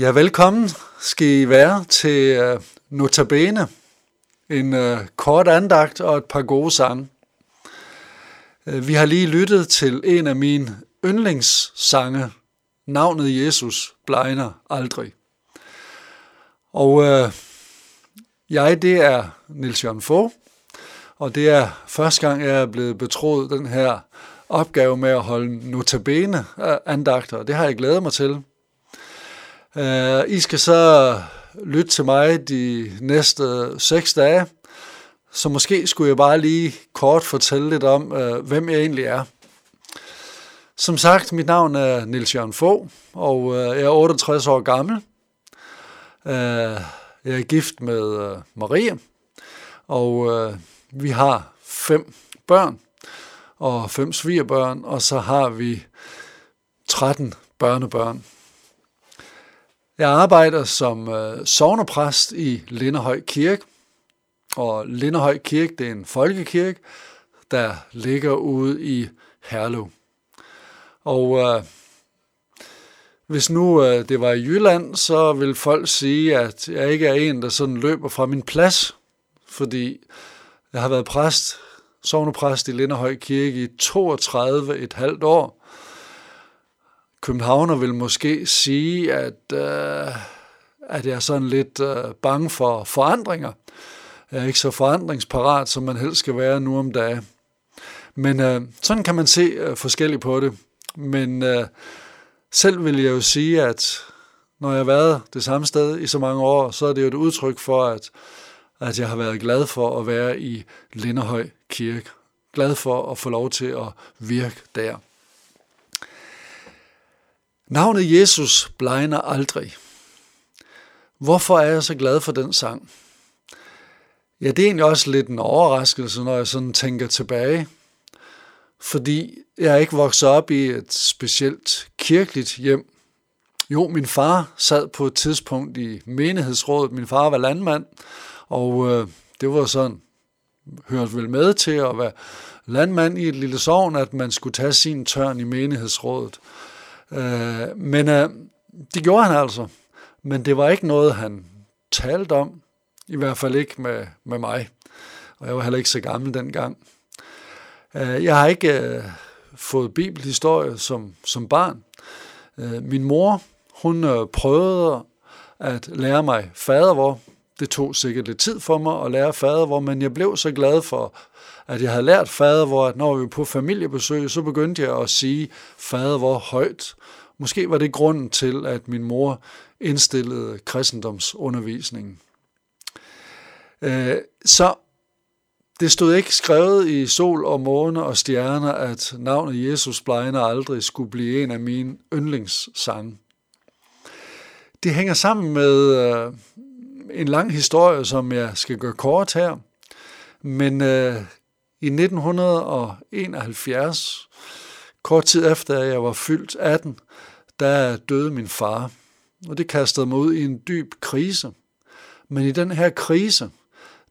Ja, velkommen skal I være til uh, Notabene, en uh, kort andagt og et par gode sange. Uh, vi har lige lyttet til en af mine yndlingssange, navnet Jesus blegner aldrig. Og uh, jeg, det er Nils Jørgen Fogh, og det er første gang, jeg er blevet betroet den her opgave med at holde notabene andagter, det har jeg glædet mig til. Uh, I skal så lytte til mig de næste seks dage, så måske skulle jeg bare lige kort fortælle lidt om, uh, hvem jeg egentlig er. Som sagt, mit navn er Nils Jørgen Fogh, og uh, jeg er 68 år gammel. Uh, jeg er gift med uh, Marie, og uh, vi har fem børn og fem svigerbørn, og så har vi 13 børnebørn. Jeg arbejder som øh, sovnepræst i Linderhøj Kirke, og Linderhøj Kirke det er en folkekirke, der ligger ude i Herlev. Og øh, hvis nu øh, det var i Jylland, så vil folk sige, at jeg ikke er en, der sådan løber fra min plads, fordi jeg har været præst, sovnepræst i Linderhøj Kirke i 32 et halvt år, københavner vil måske sige, at, øh, at jeg er sådan lidt øh, bange for forandringer. Jeg er ikke så forandringsparat, som man helst skal være nu om dagen. Men øh, sådan kan man se øh, forskelligt på det. Men øh, selv vil jeg jo sige, at når jeg har været det samme sted i så mange år, så er det jo et udtryk for, at, at jeg har været glad for at være i Linderhøj Kirke. Glad for at få lov til at virke der. Navnet Jesus blegner aldrig. Hvorfor er jeg så glad for den sang? Ja, det er egentlig også lidt en overraskelse, når jeg sådan tænker tilbage. Fordi jeg er ikke vokset op i et specielt kirkeligt hjem. Jo, min far sad på et tidspunkt i menighedsrådet. Min far var landmand, og øh, det var sådan, hørte vel med til at være landmand i et lille sovn, at man skulle tage sin tørn i menighedsrådet. Øh, men øh, det gjorde han altså. Men det var ikke noget, han talte om. I hvert fald ikke med, med mig. Og jeg var heller ikke så gammel dengang. Øh, jeg har ikke øh, fået bibelhistorie som, som barn. Øh, min mor, hun øh, prøvede at lære mig fadervor. Det tog sikkert lidt tid for mig at lære fadervor, men jeg blev så glad for, at jeg havde lært fadervor, at når vi var på familiebesøg, så begyndte jeg at sige fader, hvor højt. Måske var det grunden til, at min mor indstillede kristendomsundervisningen. Øh, så det stod ikke skrevet i sol og måne og stjerner, at navnet Jesus blegner aldrig skulle blive en af mine yndlingssange. Det hænger sammen med øh, en lang historie, som jeg skal gøre kort her. Men øh, i 1971, kort tid efter at jeg var fyldt 18, der døde min far. Og det kastede mig ud i en dyb krise. Men i den her krise,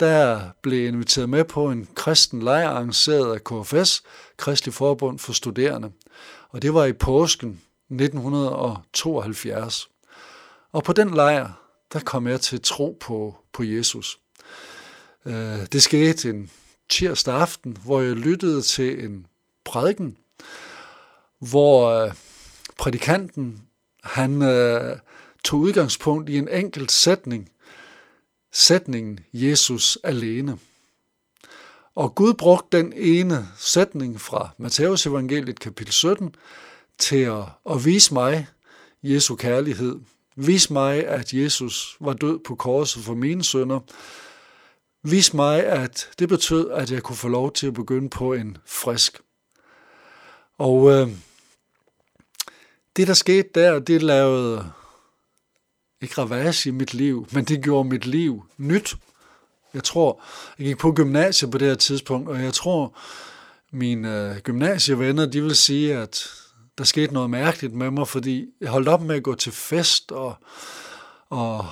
der blev jeg inviteret med på en kristen lejr arrangeret af KFS, Kristelig Forbund for Studerende. Og det var i påsken 1972. Og på den lejr, der kom jeg til tro på, på Jesus. Øh, det skete en tirsdag aften, hvor jeg lyttede til en prædiken, hvor øh, prædikanten han øh, tog udgangspunkt i en enkelt sætning, sætningen Jesus alene. Og Gud brugte den ene sætning fra Matteus evangeliet kapitel 17 til at, at vise mig Jesu kærlighed. Vis mig, at Jesus var død på korset for mine sønder, Vis mig, at det betød, at jeg kunne få lov til at begynde på en frisk. Og øh, det, der skete der, det lavede ikke ravage i mit liv, men det gjorde mit liv nyt. Jeg tror, jeg gik på gymnasiet på det her tidspunkt, og jeg tror, mine øh, gymnasievenner, de vil sige, at der skete noget mærkeligt med mig, fordi jeg holdt op med at gå til fest og, og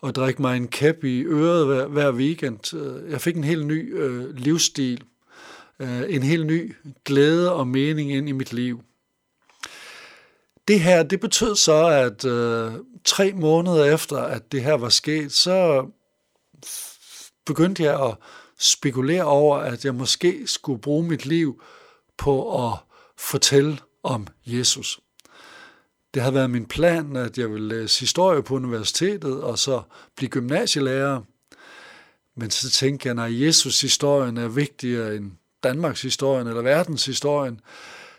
og drikke mig en kæp i øret hver, hver weekend. Jeg fik en helt ny øh, livsstil, øh, en helt ny glæde og mening ind i mit liv. det her, det betød så, at øh, tre måneder efter, at det her var sket, så begyndte jeg at spekulere over, at jeg måske skulle bruge mit liv på at fortælle om Jesus. Det havde været min plan, at jeg ville læse historie på universitetet og så blive gymnasielærer. Men så tænkte jeg, at Jesus historien er vigtigere end Danmarks historien eller verdens historien.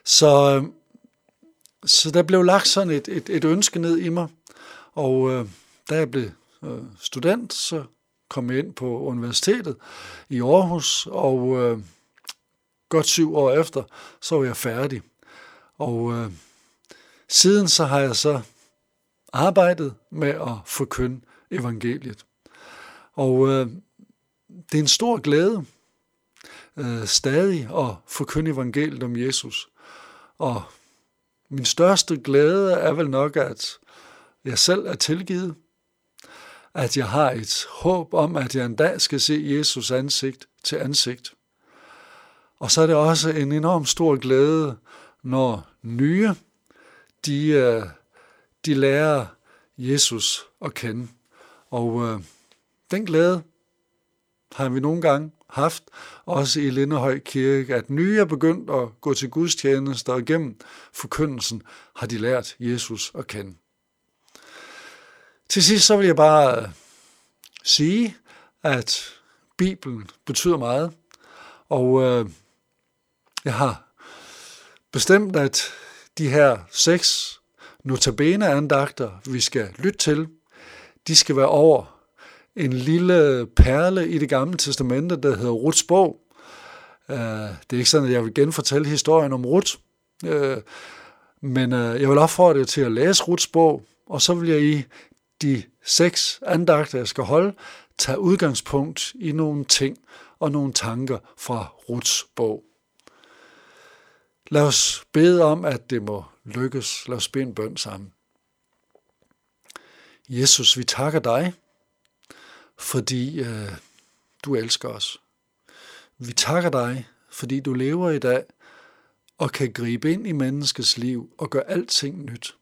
Så, øh, så der blev lagt sådan et, et, et ønske ned i mig. Og øh, da jeg blev øh, student, så kom jeg ind på universitetet i Aarhus, og øh, godt syv år efter, så var jeg færdig. Og øh, siden så har jeg så arbejdet med at forkynde evangeliet. Og øh, det er en stor glæde øh, stadig at forkynde evangeliet om Jesus. Og min største glæde er vel nok, at jeg selv er tilgivet, at jeg har et håb om, at jeg en dag skal se Jesus ansigt til ansigt. Og så er det også en enorm stor glæde, når nye, de, øh, de lærer Jesus at kende. Og øh, den glæde har vi nogle gange haft, også i Lindehøj Kirke, at nye er begyndt at gå til gudstjenester, og gennem forkyndelsen har de lært Jesus at kende. Til sidst så vil jeg bare øh, sige, at Bibelen betyder meget, og øh, jeg har bestemt, at de her seks notabene-andagter, vi skal lytte til, de skal være over en lille perle i det gamle testamente, der hedder Ruts bog. Øh, det er ikke sådan, at jeg vil genfortælle historien om Rut, øh, men øh, jeg vil opfordre jer til at læse Ruts bog, og så vil jeg i de seks andagter, jeg skal holde, tage udgangspunkt i nogle ting og nogle tanker fra Ruts bog. Lad os bede om, at det må lykkes. Lad os bede en bøn sammen. Jesus, vi takker dig, fordi øh, du elsker os. Vi takker dig, fordi du lever i dag og kan gribe ind i menneskets liv og gøre alting nyt.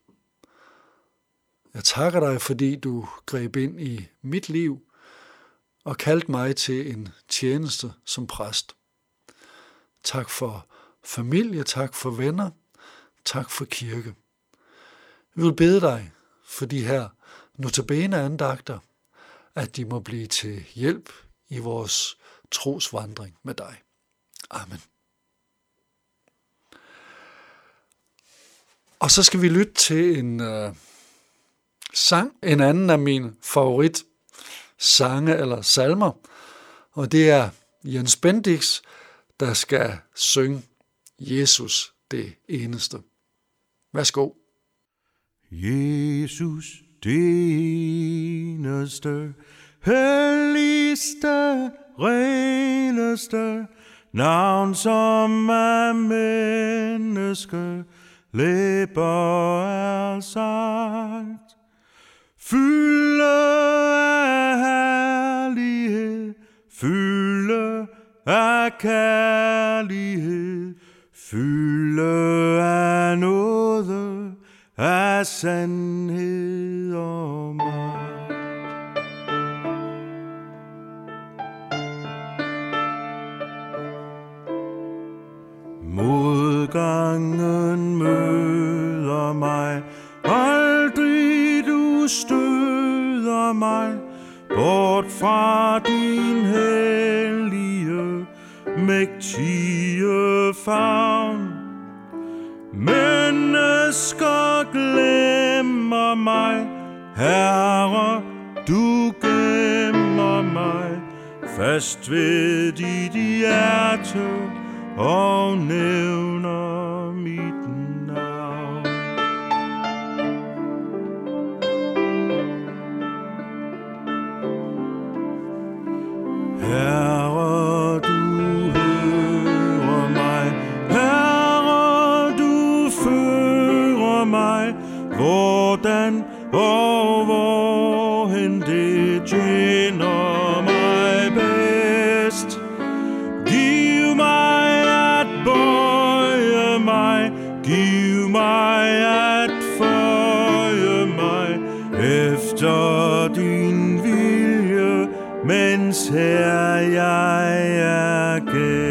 Jeg takker dig, fordi du greb ind i mit liv og kaldte mig til en tjeneste som præst. Tak for familie, tak for venner, tak for kirke. Vi vil bede dig for de her notabene andagter, at de må blive til hjælp i vores trosvandring med dig. Amen. Og så skal vi lytte til en øh, sang, en anden af mine favorit sange eller salmer, og det er Jens Bendix, der skal synge Jesus det eneste. Værsgo. Jesus det eneste, helligste, reneste, navn som er menneske, læber er sagt. Fylde af herlighed, fylde af kærlighed, fylde af noget, af sandhed og mig. Modgangen møder mig, aldrig du støder mig, bort fra din hæld mægtige favn. Mennesker glemmer mig, Herre, du gemmer mig, fast ved dit hjerte og nævner mit mens her jeg er gæst.